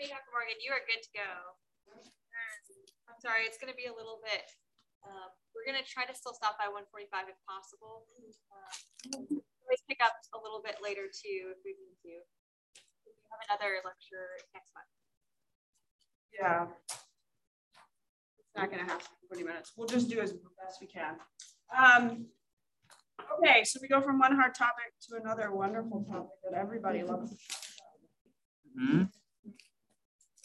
Okay, Dr. Morgan, you are good to go. I'm sorry, it's going to be a little bit. Uh, we're going to try to still stop by 145 if possible. Uh, always pick up a little bit later too if we need to. We have another lecture next month. Yeah. It's not going to happen in 20 minutes. We'll just do as best we can. Um, okay, so we go from one hard topic to another wonderful topic that everybody loves. Mm -hmm.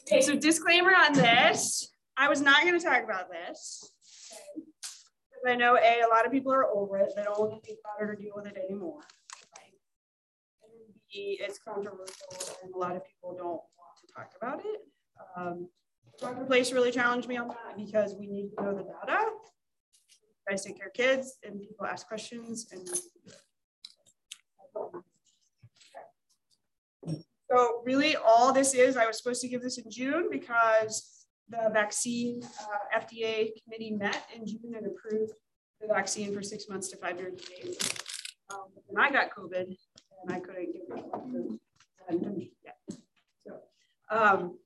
Okay, so disclaimer on this. I was not going to talk about this. Okay. I know A, a lot of people are over it. They don't want to think about it or deal with it anymore. Right? And B, it's controversial and a lot of people don't want to talk about it. Um, Dr. Place really challenged me on that because we need to know the data. Guys take care of kids and people ask questions and so really all this is, I was supposed to give this in June because the vaccine uh, FDA committee met in June and approved the vaccine for six months to five years days. Um, and I got COVID and I couldn't give it yet. So um,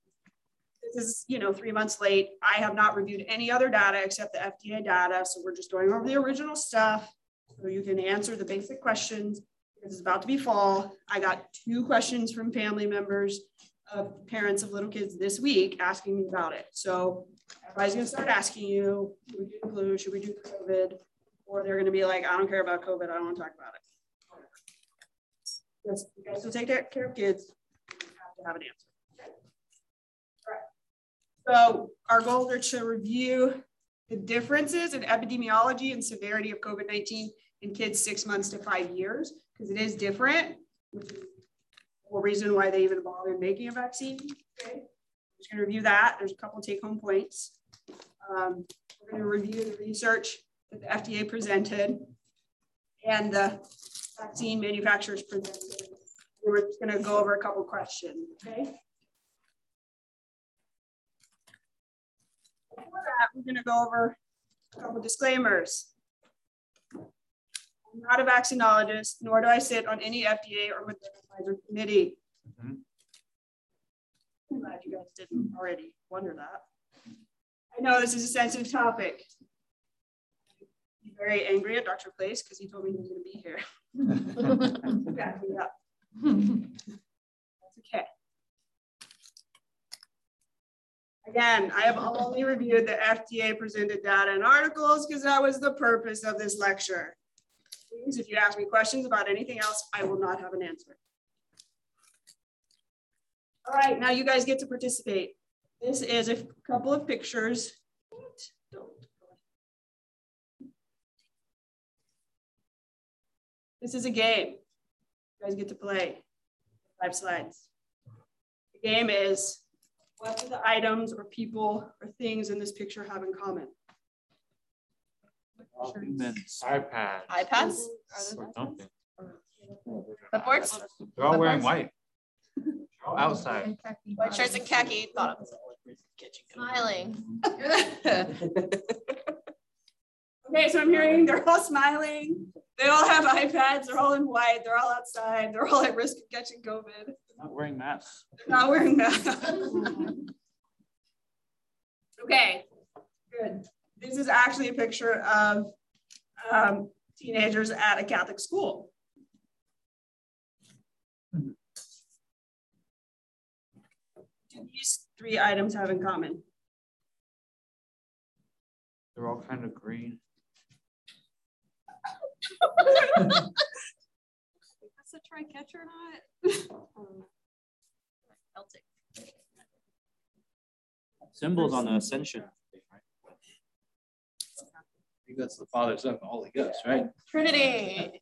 this is, you know, three months late. I have not reviewed any other data except the FDA data. So we're just going over the original stuff so you can answer the basic questions it's about to be fall. I got two questions from family members of parents of little kids this week asking me about it. So everybody's gonna start asking you, should we do flu, should we do COVID? Or they're gonna be like, I don't care about COVID, I don't wanna talk about it. Just, you guys will take care of kids, you have to have an answer. So our goals are to review the differences in epidemiology and severity of COVID-19 in kids six months to five years because it is different, the reason why they even bothered making a vaccine. Okay, I'm just going to review that. There's a couple take home points. Um, we're going to review the research that the FDA presented and the vaccine manufacturers presented. We're just going to go over a couple questions. Okay. Before that, we're going to go over a couple disclaimers. I'm not a vaccinologist, nor do I sit on any FDA or Moderna advisor committee. Mm -hmm. I'm glad you guys didn't already wonder that. I know this is a sensitive topic. I'm very angry at Dr. Place because he told me he was going to be here. Back me up. That's okay. Again, I have only reviewed the FDA presented data and articles because that was the purpose of this lecture. Please, if you ask me questions about anything else, I will not have an answer. All right, now you guys get to participate. This is a couple of pictures. This is a game. You guys get to play. Five slides. The game is what do the items or people or things in this picture have in common? iPads. iPads? Or something. Clipboards? They're all wearing white. outside. White shirts and khaki bottoms. Smiling. okay, so I'm hearing they're all smiling. They all have iPads. They're all in white. They're all outside. They're all at risk of catching COVID. They're not wearing masks. They're not wearing masks. okay, good. This is actually a picture of um, teenagers at a Catholic school. Do these three items have in common? They're all kind of green. That's a try catch or not? Celtic. Symbols on the ascension think that's the Father, Son, and the Holy Ghost, right? Trinity.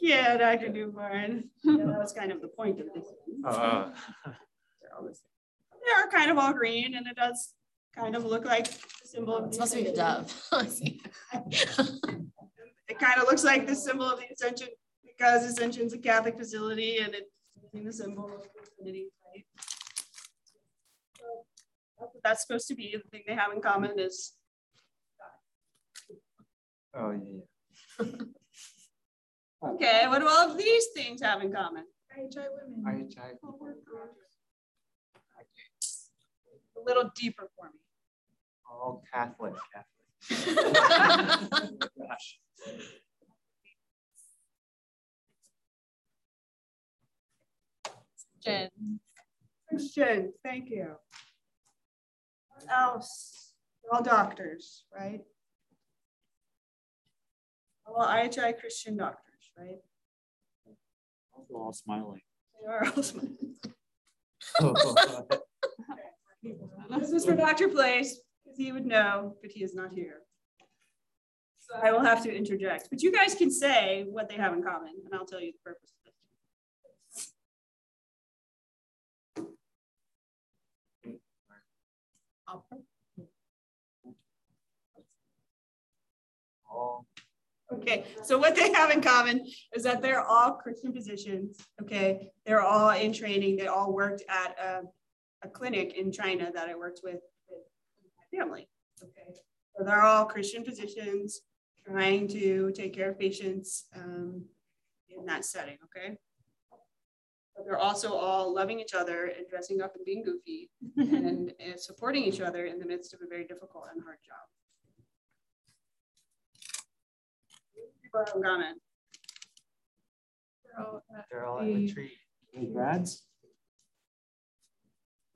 Yeah, Dr. Newborn. yeah, that was kind of the point of this. Uh, they are kind of all green, and it does kind of look like the symbol of. It's supposed to be a dove. it kind of looks like the symbol of the Ascension because Ascension is a Catholic facility, and it's using the symbol of the Trinity, right? So that's what that's supposed to be. The thing they have in common is Oh, yeah. okay, what do all of these things have in common? IHI women. IHI. a little deeper for me. All Catholic, Catholic. Gosh. Jen. Christian, thank you. What else? They're all doctors, right? All IHI Christian doctors, right? Also all smiling. They are all smiling. This is for Dr. Place, because he would know, but he is not here. So I will have to interject, but you guys can say what they have in common, and I'll tell you the purpose of it. All Okay, so what they have in common is that they're all Christian physicians. Okay, they're all in training. They all worked at a, a clinic in China that I worked with, with my family. Okay, so they're all Christian physicians trying to take care of patients um, in that setting. Okay, but they're also all loving each other and dressing up and being goofy and, and supporting each other in the midst of a very difficult and hard job. People have in common. they're all at The- retreat. Any grads?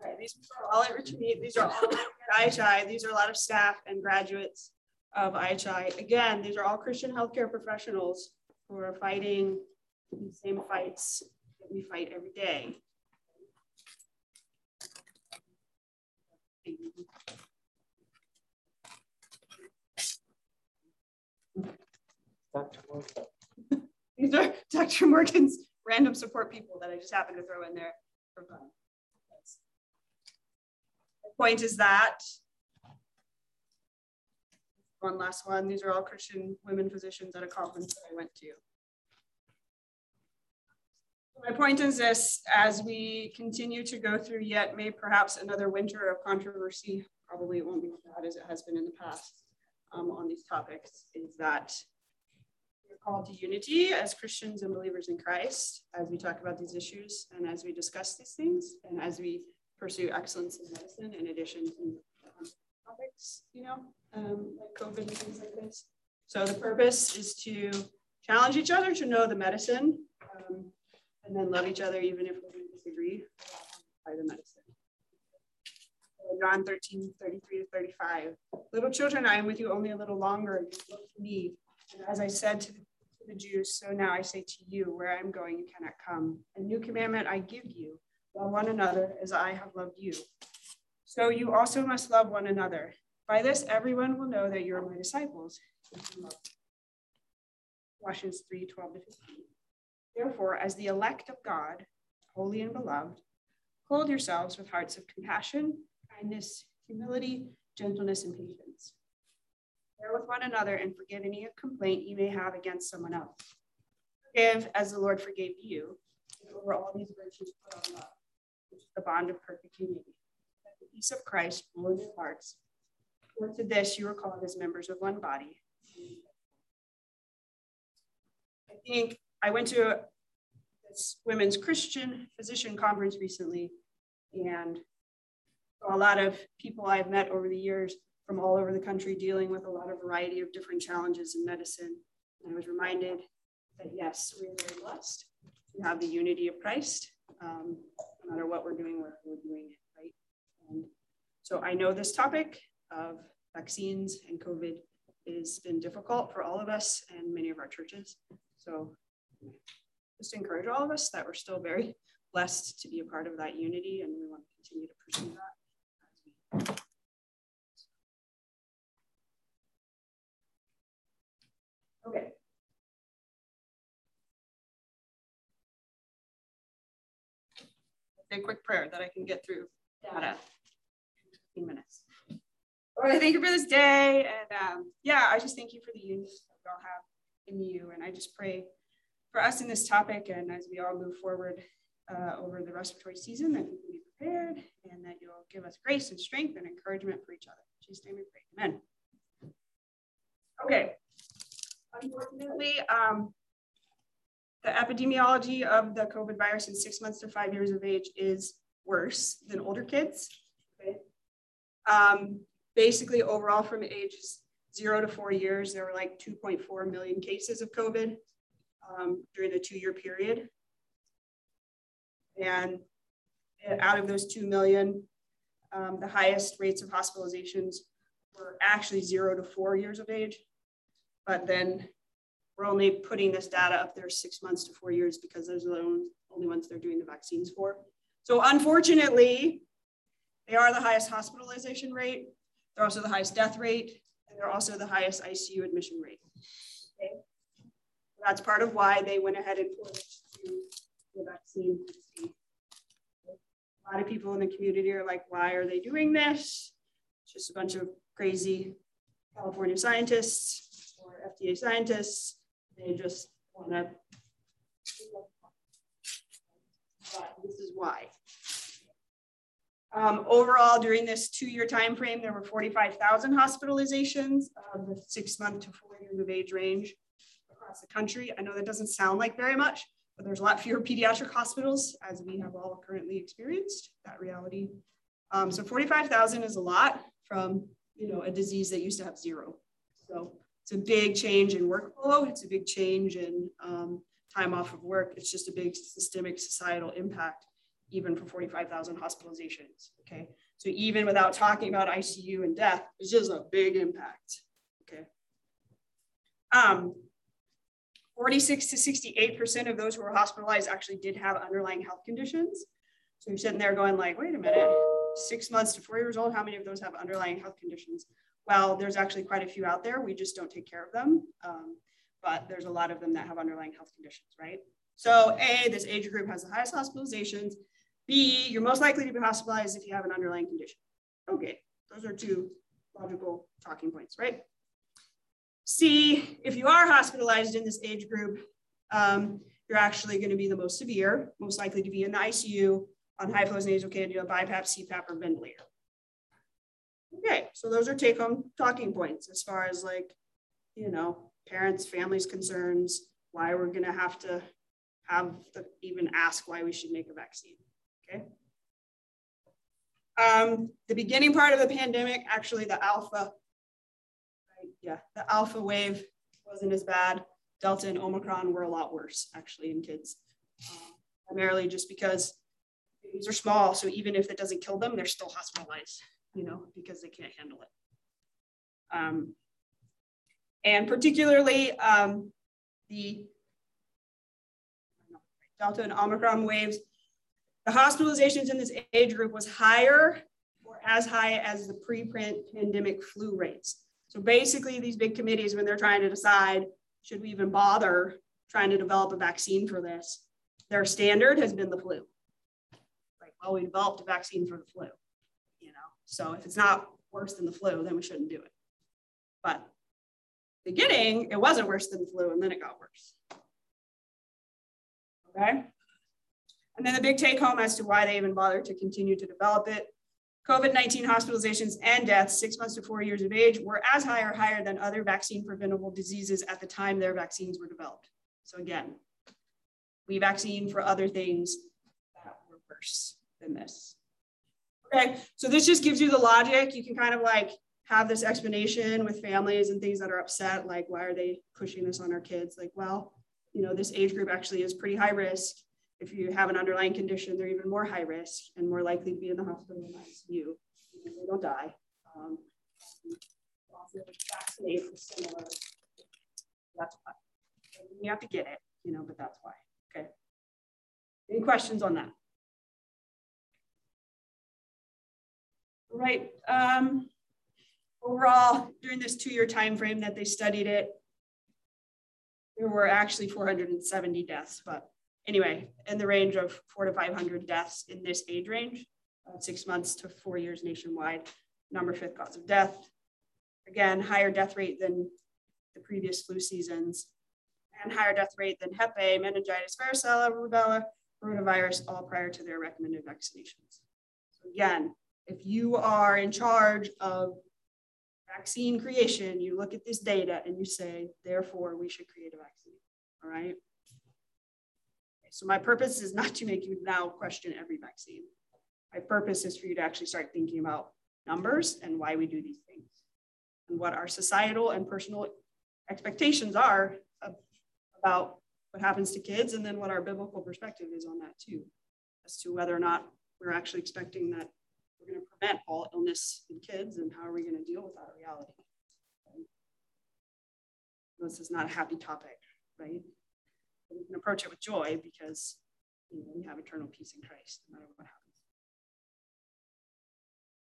Right, these are all at retreat. These are all at IHI. These are a lot of staff and graduates of IHI. Again, these are all Christian healthcare professionals who are fighting the same fights that we fight every day. Dr. Morgan. These are Dr. Morgan's random support people that I just happened to throw in there for fun. The point is that one last one. These are all Christian women physicians at a conference that I went to. My point is this, as we continue to go through yet may perhaps another winter of controversy, probably it won't be as bad as it has been in the past um, on these topics, is that called to unity as Christians and believers in Christ as we talk about these issues and as we discuss these things and as we pursue excellence in medicine in addition to topics, you know, um, like COVID and things like this. So the purpose is to challenge each other to know the medicine um, and then love each other even if we disagree by the medicine. John 13, 33 to 35. Little children, I am with you only a little longer. Look to me and as I said to the, to the Jews, so now I say to you, where I'm going, you cannot come. A new commandment I give you, love one another as I have loved you. So you also must love one another. By this, everyone will know that you are my disciples. Colossians 3 12 to 15. Therefore, as the elect of God, holy and beloved, clothe yourselves with hearts of compassion, kindness, humility, gentleness, and patience. Bear with one another and forgive any complaint you may have against someone else. Forgive as the Lord forgave you. Over all these virtues, put on love, which is the bond of perfect unity. Let the peace of Christ rule in your hearts. For to this you are called as members of one body. I think I went to this women's Christian physician conference recently, and a lot of people I've met over the years from all over the country dealing with a lot of variety of different challenges in medicine. And I was reminded that yes, we are very blessed to have the unity of Christ, um, no matter what we're doing, where we're doing it, right? And so I know this topic of vaccines and COVID has been difficult for all of us and many of our churches. So just encourage all of us that we're still very blessed to be a part of that unity and we want to continue to pursue that. A quick prayer that I can get through data in 15 minutes. Lord, I thank you for this day. And um, yeah, I just thank you for the unity that we all have in you. And I just pray for us in this topic and as we all move forward uh, over the respiratory season that we can be prepared and that you'll give us grace and strength and encouragement for each other. In Jesus' name we pray. Amen. Okay. Unfortunately, um, the epidemiology of the COVID virus in six months to five years of age is worse than older kids. Okay? Um, basically, overall, from ages zero to four years, there were like 2.4 million cases of COVID um, during the two year period. And out of those 2 million, um, the highest rates of hospitalizations were actually zero to four years of age. But then we're only putting this data up there six months to four years because those are the only ones they're doing the vaccines for. So unfortunately, they are the highest hospitalization rate. They're also the highest death rate, and they're also the highest ICU admission rate. Okay? That's part of why they went ahead and pushed the vaccine. A lot of people in the community are like, why are they doing this? It's just a bunch of crazy California scientists or FDA scientists. They just want to. This is why. Um, overall, during this two-year time frame, there were 45,000 hospitalizations of the six-month to four years of age range across the country. I know that doesn't sound like very much, but there's a lot fewer pediatric hospitals as we have all currently experienced that reality. Um, so 45,000 is a lot from you know a disease that used to have zero. So it's a big change in workflow. It's a big change in um, time off of work. It's just a big systemic societal impact even for 45,000 hospitalizations, okay? So even without talking about ICU and death, it's just a big impact, okay? Um, 46 to 68% of those who were hospitalized actually did have underlying health conditions. So you're sitting there going like, wait a minute, six months to four years old, how many of those have underlying health conditions? Well, there's actually quite a few out there. We just don't take care of them. Um, but there's a lot of them that have underlying health conditions, right? So A, this age group has the highest hospitalizations. B, you're most likely to be hospitalized if you have an underlying condition. Okay, those are two logical talking points, right? C, if you are hospitalized in this age group, um, you're actually going to be the most severe, most likely to be in the ICU on high flows nasal cannula, BiPAP, CPAP, or ventilator. Okay, so those are take home talking points as far as like, you know, parents, families' concerns, why we're going to have to have to even ask why we should make a vaccine okay? Um, the beginning part of the pandemic, actually the alpha, right, yeah, the alpha wave wasn't as bad. Delta and Omicron were a lot worse actually in kids, um, primarily just because babies are small. So even if it doesn't kill them, they're still hospitalized, you know, because they can't handle it. Um, and particularly um, the Delta and Omicron waves the hospitalizations in this age group was higher or as high as the pre-pandemic flu rates. So basically these big committees, when they're trying to decide, should we even bother trying to develop a vaccine for this, their standard has been the flu. Like, well, we developed a vaccine for the flu? So if it's not worse than the flu, then we shouldn't do it. But beginning, it wasn't worse than the flu and then it got worse. Okay. And then the big take home as to why they even bothered to continue to develop it. COVID-19 hospitalizations and deaths six months to four years of age were as high or higher than other vaccine preventable diseases at the time their vaccines were developed. So again, we vaccine for other things that were worse than this. Okay, so this just gives you the logic. You can kind of like have this explanation with families and things that are upset, like why are they pushing this on our kids? Like, well, you know, this age group actually is pretty high risk if you have an underlying condition, they're even more high risk and more likely to be in the hospital in ICU. They don't die. Um. That's why. You have to get it, you know, but that's why. Okay. Any questions on that? Right. Um, overall, during this two-year time frame that they studied it, there were actually 470 deaths, but anyway, in the range of four to 500 deaths in this age range, uh, six months to four years nationwide, number fifth cause of death. Again, higher death rate than the previous flu seasons and higher death rate than Hep A, meningitis, varicella, rubella, rotavirus, all prior to their recommended vaccinations. So again, if you are in charge of vaccine creation, you look at this data and you say, therefore, we should create a vaccine, all right? So my purpose is not to make you now question every vaccine. My purpose is for you to actually start thinking about numbers and why we do these things and what our societal and personal expectations are about what happens to kids and then what our biblical perspective is on that too, as to whether or not we're actually expecting that we're going to prevent all illness in kids and how are we going to deal with that reality. This is not a happy topic, right? But we can approach it with joy because you know, we have eternal peace in Christ no matter what happens.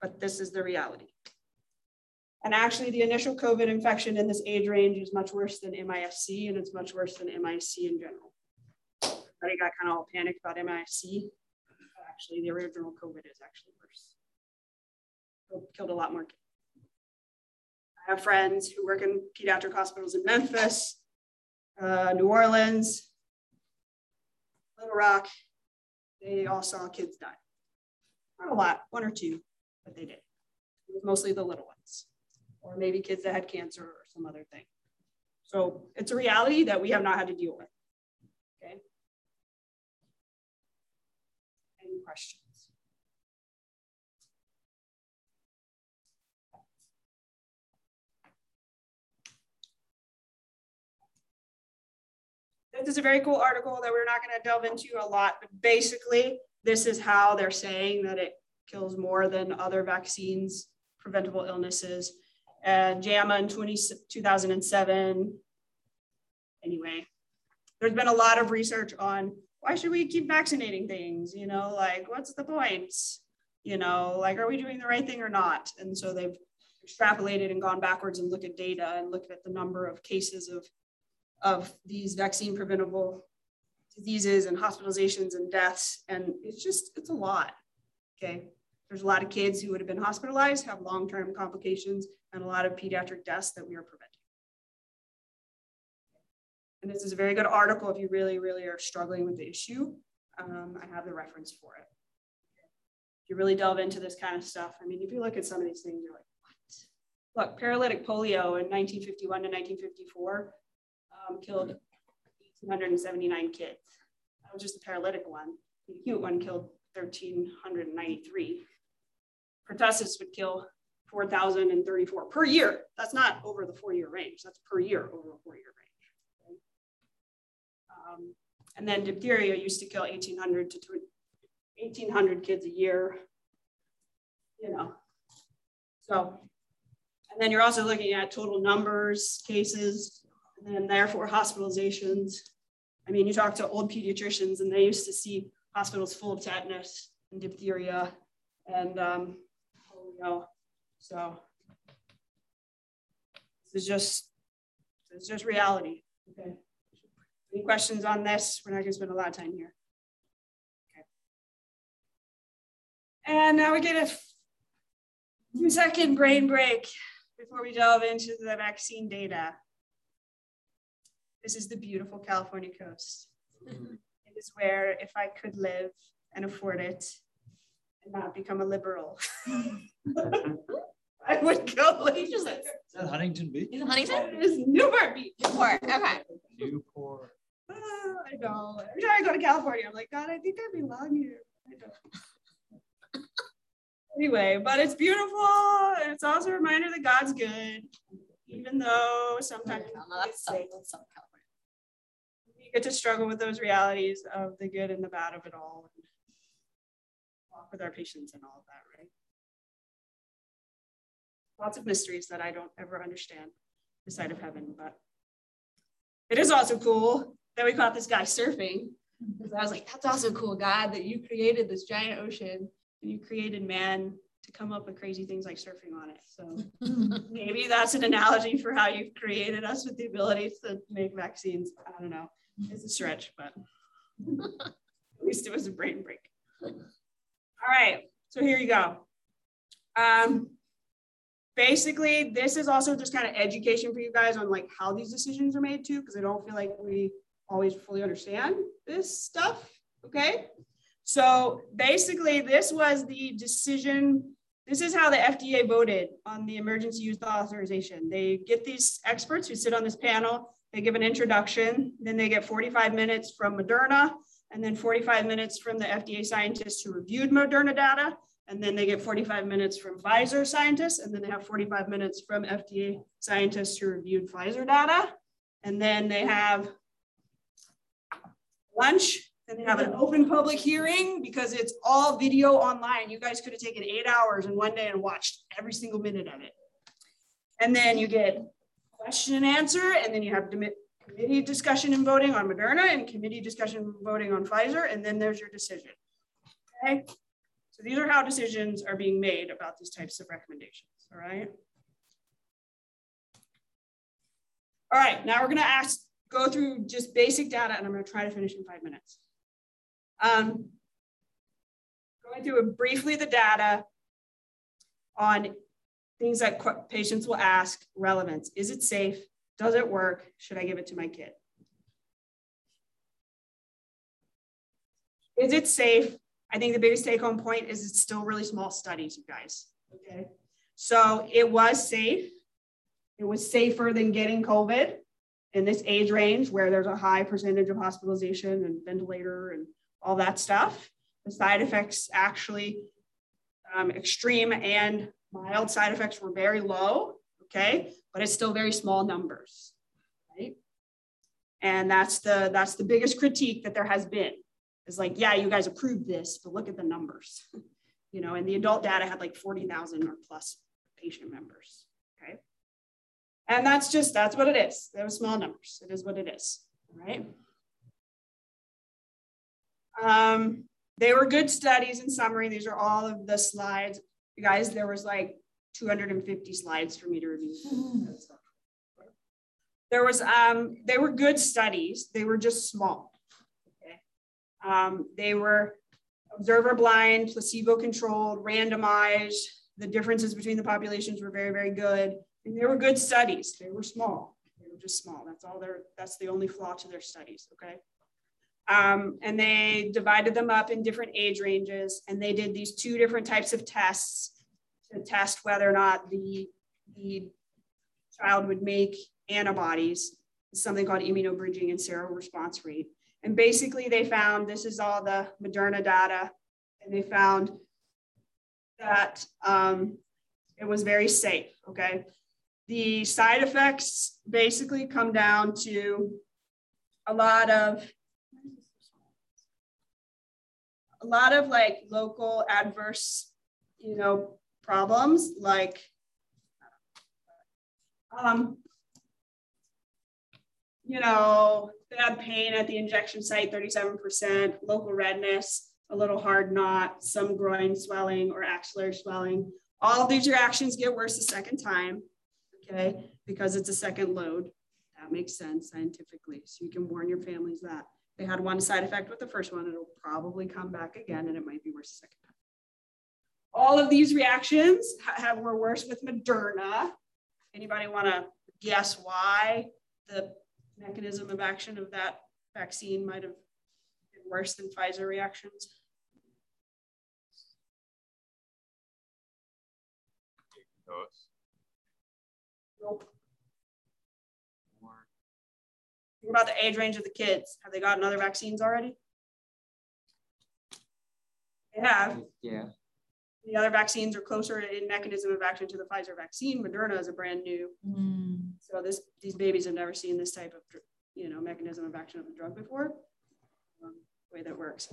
But this is the reality. And actually, the initial COVID infection in this age range is much worse than MIS-C, and it's much worse than MIS-C in general. Everybody got kind of all panicked about MIS-C. Actually, the original COVID is actually worse. Killed a lot more kids. I have friends who work in pediatric hospitals in Memphis, uh, New Orleans, Little Rock. They all saw kids die. Not a lot, one or two, but they did. It was mostly the little ones or maybe kids that had cancer or some other thing. So it's a reality that we have not had to deal with. Okay. Any questions? This is a very cool article that we're not going to delve into a lot, but basically, this is how they're saying that it kills more than other vaccines, preventable illnesses and JAMA in 20, 2007. Anyway, there's been a lot of research on why should we keep vaccinating things? You know, like what's the point? You know, like are we doing the right thing or not? And so they've extrapolated and gone backwards and looked at data and looked at the number of cases of, of these vaccine preventable diseases and hospitalizations and deaths. And it's just, it's a lot. Okay. There's a lot of kids who would have been hospitalized, have long-term complications, and a lot of pediatric deaths that we are preventing. And this is a very good article if you really, really are struggling with the issue. Um, I have the reference for it. If you really delve into this kind of stuff, I mean, if you look at some of these things, you're like, what? Look, paralytic polio in 1951 to 1954 um, killed 1,879 kids. That was just the paralytic one. The acute one killed 1,393. Pertussis would kill 4,034 per year. That's not over the four year range. That's per year over a four year range. Um, and then diphtheria used to kill 1,800 to 1,800 kids a year. You know, so, and then you're also looking at total numbers, cases, and then therefore hospitalizations. I mean, you talk to old pediatricians and they used to see hospitals full of tetanus and diphtheria and um, polio so this is just is just reality. Okay. Any questions on this? We're not to spend a lot of time here. Okay. And now we get a second brain break before we delve into the vaccine data. This is the beautiful California coast. It is where, if I could live and afford it, and not become a liberal. I would go Is that Huntington Beach? Is it Huntington? It is Newport Beach. Newport. Okay. Newport. Uh, I know. Every time I go to California, I'm like, God, I think I belong here. I don't. anyway, but it's beautiful. And it's also a reminder that God's good, even though sometimes No, that's Southern California. You get to struggle with those realities of the good and the bad of it all. And walk with our patients and all of that, right? lots of mysteries that I don't ever understand the side of heaven. But it is also cool that we caught this guy surfing. Because I was like, that's also cool, God, that you created this giant ocean and you created man to come up with crazy things like surfing on it. So maybe that's an analogy for how you've created us with the ability to make vaccines. I don't know. It's a stretch, but at least it was a brain break. All right, so here you go. Um, basically, this is also just kind of education for you guys on like how these decisions are made too, because I don't feel like we always fully understand this stuff. Okay. So basically, this was the decision. This is how the FDA voted on the emergency use authorization. They get these experts who sit on this panel, they give an introduction, then they get 45 minutes from Moderna, and then 45 minutes from the FDA scientists who reviewed Moderna data, And then they get 45 minutes from Pfizer scientists, and then they have 45 minutes from FDA scientists who reviewed Pfizer data. And then they have lunch, they have an open public hearing because it's all video online. You guys could have taken eight hours in one day and watched every single minute of it. And then you get question and answer, and then you have committee discussion and voting on Moderna and committee discussion and voting on Pfizer, and then there's your decision. Okay, so these are how decisions are being made about these types of recommendations, all right? All right, now we're gonna ask, go through just basic data and I'm gonna try to finish in five minutes. Um, going through briefly the data on things that patients will ask, relevance. Is it safe? Does it work? Should I give it to my kid? Is it safe? I think the biggest take home point is it's still really small studies, you guys. Okay. So it was safe. It was safer than getting COVID in this age range where there's a high percentage of hospitalization and ventilator and all that stuff. The side effects actually um, extreme and mild side effects were very low, okay, but it's still very small numbers, right? And that's the that's the biggest critique that there has been. Is like, yeah, you guys approved this, but look at the numbers. you know, and the adult data had like 40,000 or plus patient members, okay? And that's just, that's what it is. There were small numbers. It is what it is, right? Um, they were good studies in summary. These are all of the slides. You guys, there was like 250 slides for me to review. There was, um, they were good studies. They were just small. Okay. Um, they were observer blind, placebo controlled, randomized. The differences between the populations were very, very good. And they were good studies. They were small. They were just small. That's all their, that's the only flaw to their studies. Okay. Um, and they divided them up in different age ranges. And they did these two different types of tests to test whether or not the, the child would make antibodies, something called immunobridging and seroresponse rate. And basically they found, this is all the Moderna data, and they found that um, it was very safe, okay? The side effects basically come down to a lot of a lot of like local adverse, you know, problems like um, you know, bad pain at the injection site, 37%, local redness, a little hard knot, some groin swelling or axillary swelling. All of these reactions get worse the second time, okay, because it's a second load. That makes sense scientifically. So you can warn your families that they had one side effect with the first one, it'll probably come back again and it might be worse the second time. All of these reactions have, were worse with Moderna. Anybody want to guess why the mechanism of action of that vaccine might have been worse than Pfizer reactions? What about the age range of the kids? Have they gotten other vaccines already? They have. Yeah. The other vaccines are closer in mechanism of action to the Pfizer vaccine. Moderna is a brand new. Mm. So this these babies have never seen this type of you know mechanism of action of the drug before. Um, way that works.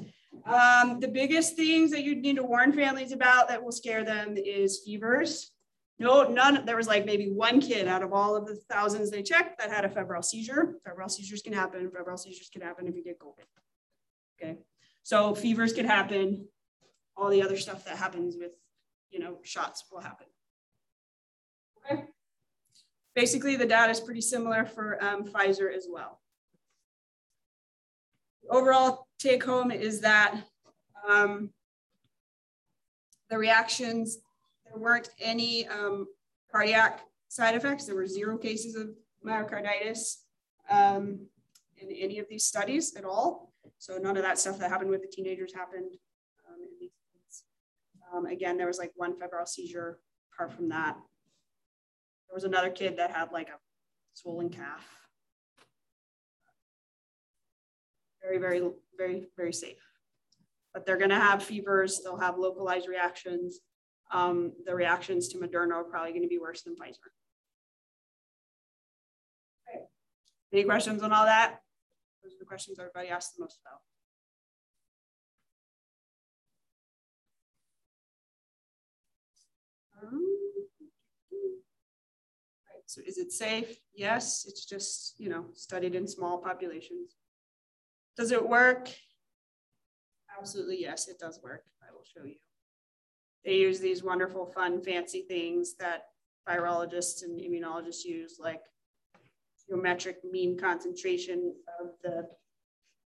Um, the biggest things that you need to warn families about that will scare them is fevers. No, none. There was like maybe one kid out of all of the thousands they checked that had a febrile seizure. Febrile seizures can happen. Febrile seizures can happen if you get COVID. Okay, so fevers can happen all the other stuff that happens with, you know, shots will happen. Okay. Basically, the data is pretty similar for um, Pfizer as well. Overall take home is that um, the reactions, there weren't any um, cardiac side effects. There were zero cases of myocarditis um, in any of these studies at all. So none of that stuff that happened with the teenagers happened um, in these um, again, there was like one febrile seizure apart from that. There was another kid that had like a swollen calf. Very, very, very, very safe. but they're gonna have fevers, they'll have localized reactions. Um, the reactions to Moderna are probably gonna be worse than Pfizer. Okay. Any questions on all that? Those are the questions everybody asked the most about. Um, so is it safe? Yes, it's just, you know, studied in small populations. Does it work? Absolutely, yes, it does work. I will show you. They use these wonderful, fun, fancy things that virologists and immunologists use, like geometric mean concentration of the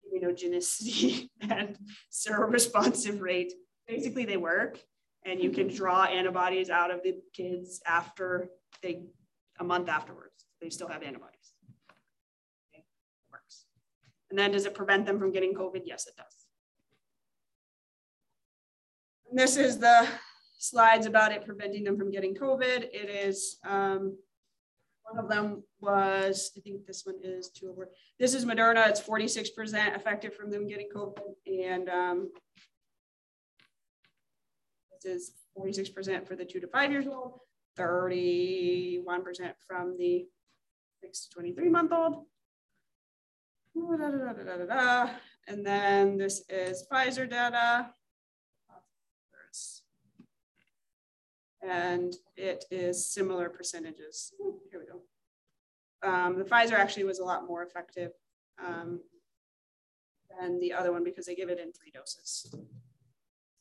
immunogenicity and seroresponsive rate. Basically, they work, and you can draw antibodies out of the kids after they a month afterwards. They still have antibodies. Okay. Works. And then does it prevent them from getting COVID? Yes, it does. And this is the slides about it preventing them from getting COVID. It is, um, one of them was, I think this one is two over. This is Moderna. It's 46% effective from them getting COVID. And um, this is 46% for the two to five years old. 31% from the 6 to 23 month old. And then this is Pfizer data. And it is similar percentages. Here we go. Um, the Pfizer actually was a lot more effective um, than the other one because they give it in three doses.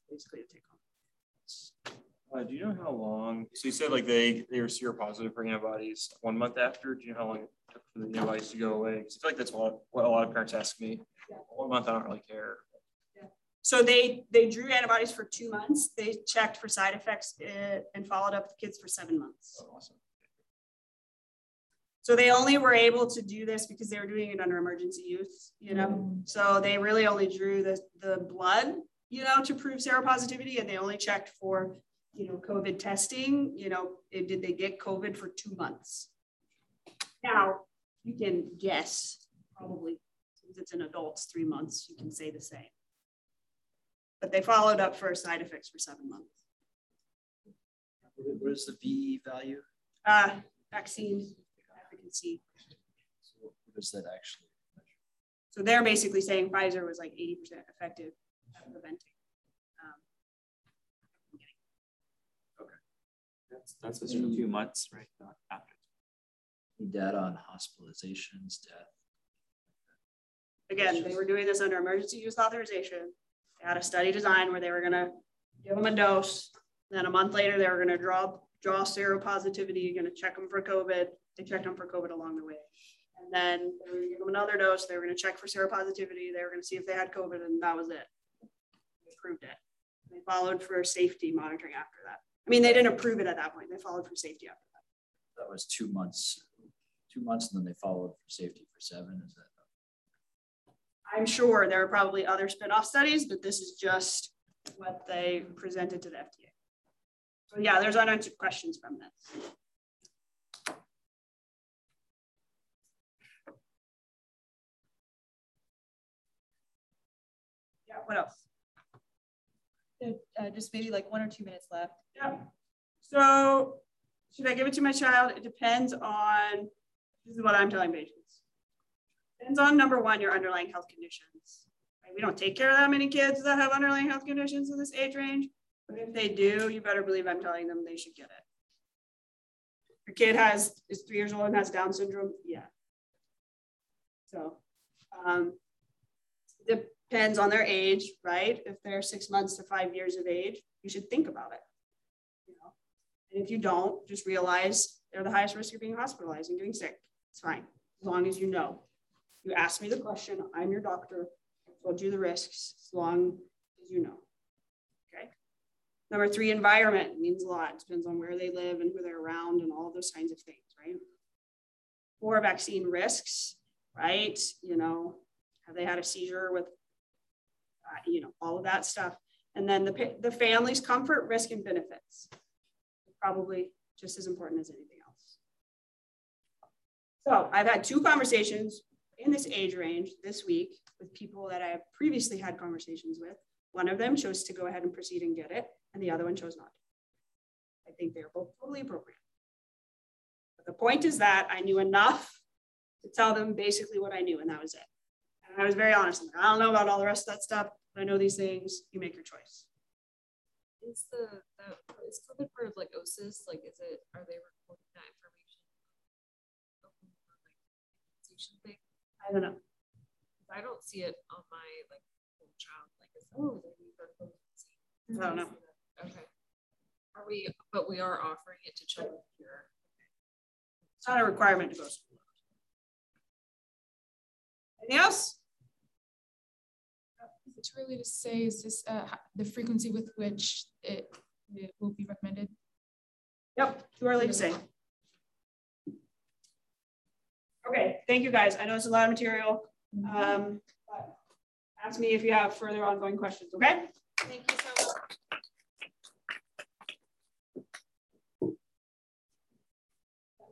Basically, to take home. Uh, do you know how long? So you said like they they were seropositive for antibodies one month after. Do you know how long it took for the antibodies to go away? Because I feel like that's what, what a lot of parents ask me. Yeah. One month, I don't really care. So they they drew antibodies for two months. They checked for side effects uh, and followed up the kids for seven months. Oh, awesome. So they only were able to do this because they were doing it under emergency use, you know. So they really only drew the the blood, you know, to prove seropositivity, and they only checked for you know, COVID testing, you know, did they get COVID for two months? Now, you can guess, probably, since it's in adults, three months, you can say the same. But they followed up for side effects for seven months. What is the VE value? Uh, vaccine efficacy. So what does that actually measure? So they're basically saying Pfizer was like 80% effective at preventing. That's, that's just for two months, right? Not after. Any data on hospitalizations, death? Again, they were doing this under emergency use authorization. Had a study design where they were gonna give them a dose. Then a month later, they were gonna draw draw seropositivity, You're gonna check them for COVID. They checked them for COVID along the way. And then they were gonna give them another dose. They were gonna check for seropositivity. They were gonna see if they had COVID and that was it. They approved it. They followed for safety monitoring after that. I mean, they didn't approve it at that point. They followed for safety after that. That was two months, two months, and then they followed for safety for seven. Is that? I'm sure there are probably other spin-off studies, but this is just what they presented to the FDA. So yeah, there's unanswered questions from this. Yeah, what else? Uh, just maybe like one or two minutes left. Yeah. So should I give it to my child? It depends on, this is what I'm telling patients. Depends on number one, your underlying health conditions. Right? We don't take care of that many kids that have underlying health conditions in this age range. But if they do, you better believe I'm telling them they should get it. Your kid has is three years old and has Down syndrome, yeah. So um, depends on their age, right? If they're six months to five years of age, you should think about it. You know, and if you don't, just realize they're the highest risk of being hospitalized and getting sick. It's fine, as long as you know. You ask me the question, I'm your doctor. I told you the risks, as long as you know. Okay. Number three, environment means a lot. It depends on where they live and who they're around and all those kinds of things, right? Four, vaccine risks, right? You know, have they had a seizure with uh, you know, all of that stuff. And then the, the family's comfort, risk, and benefits. Probably just as important as anything else. So I've had two conversations in this age range this week with people that I previously had conversations with. One of them chose to go ahead and proceed and get it, and the other one chose not. I think they're both totally appropriate. But the point is that I knew enough to tell them basically what I knew, and that was it. And I was very honest. Like, I don't know about all the rest of that stuff, but I know these things. You make your choice. Is the, the is COVID part of like OSIS? Like, is it are they recording that information? Thing? I don't know. I don't see it on my like little child. Like, it's, oh, they need their COVID. I don't know. Okay. Are we? But we are offering it to children here. It's not a requirement to go to school. Anything else? Is it too early to say, is this uh, the frequency with which it, it will be recommended? Yep, too early to say. Okay, thank you guys. I know it's a lot of material. Um, ask me if you have further ongoing questions, okay? Thank you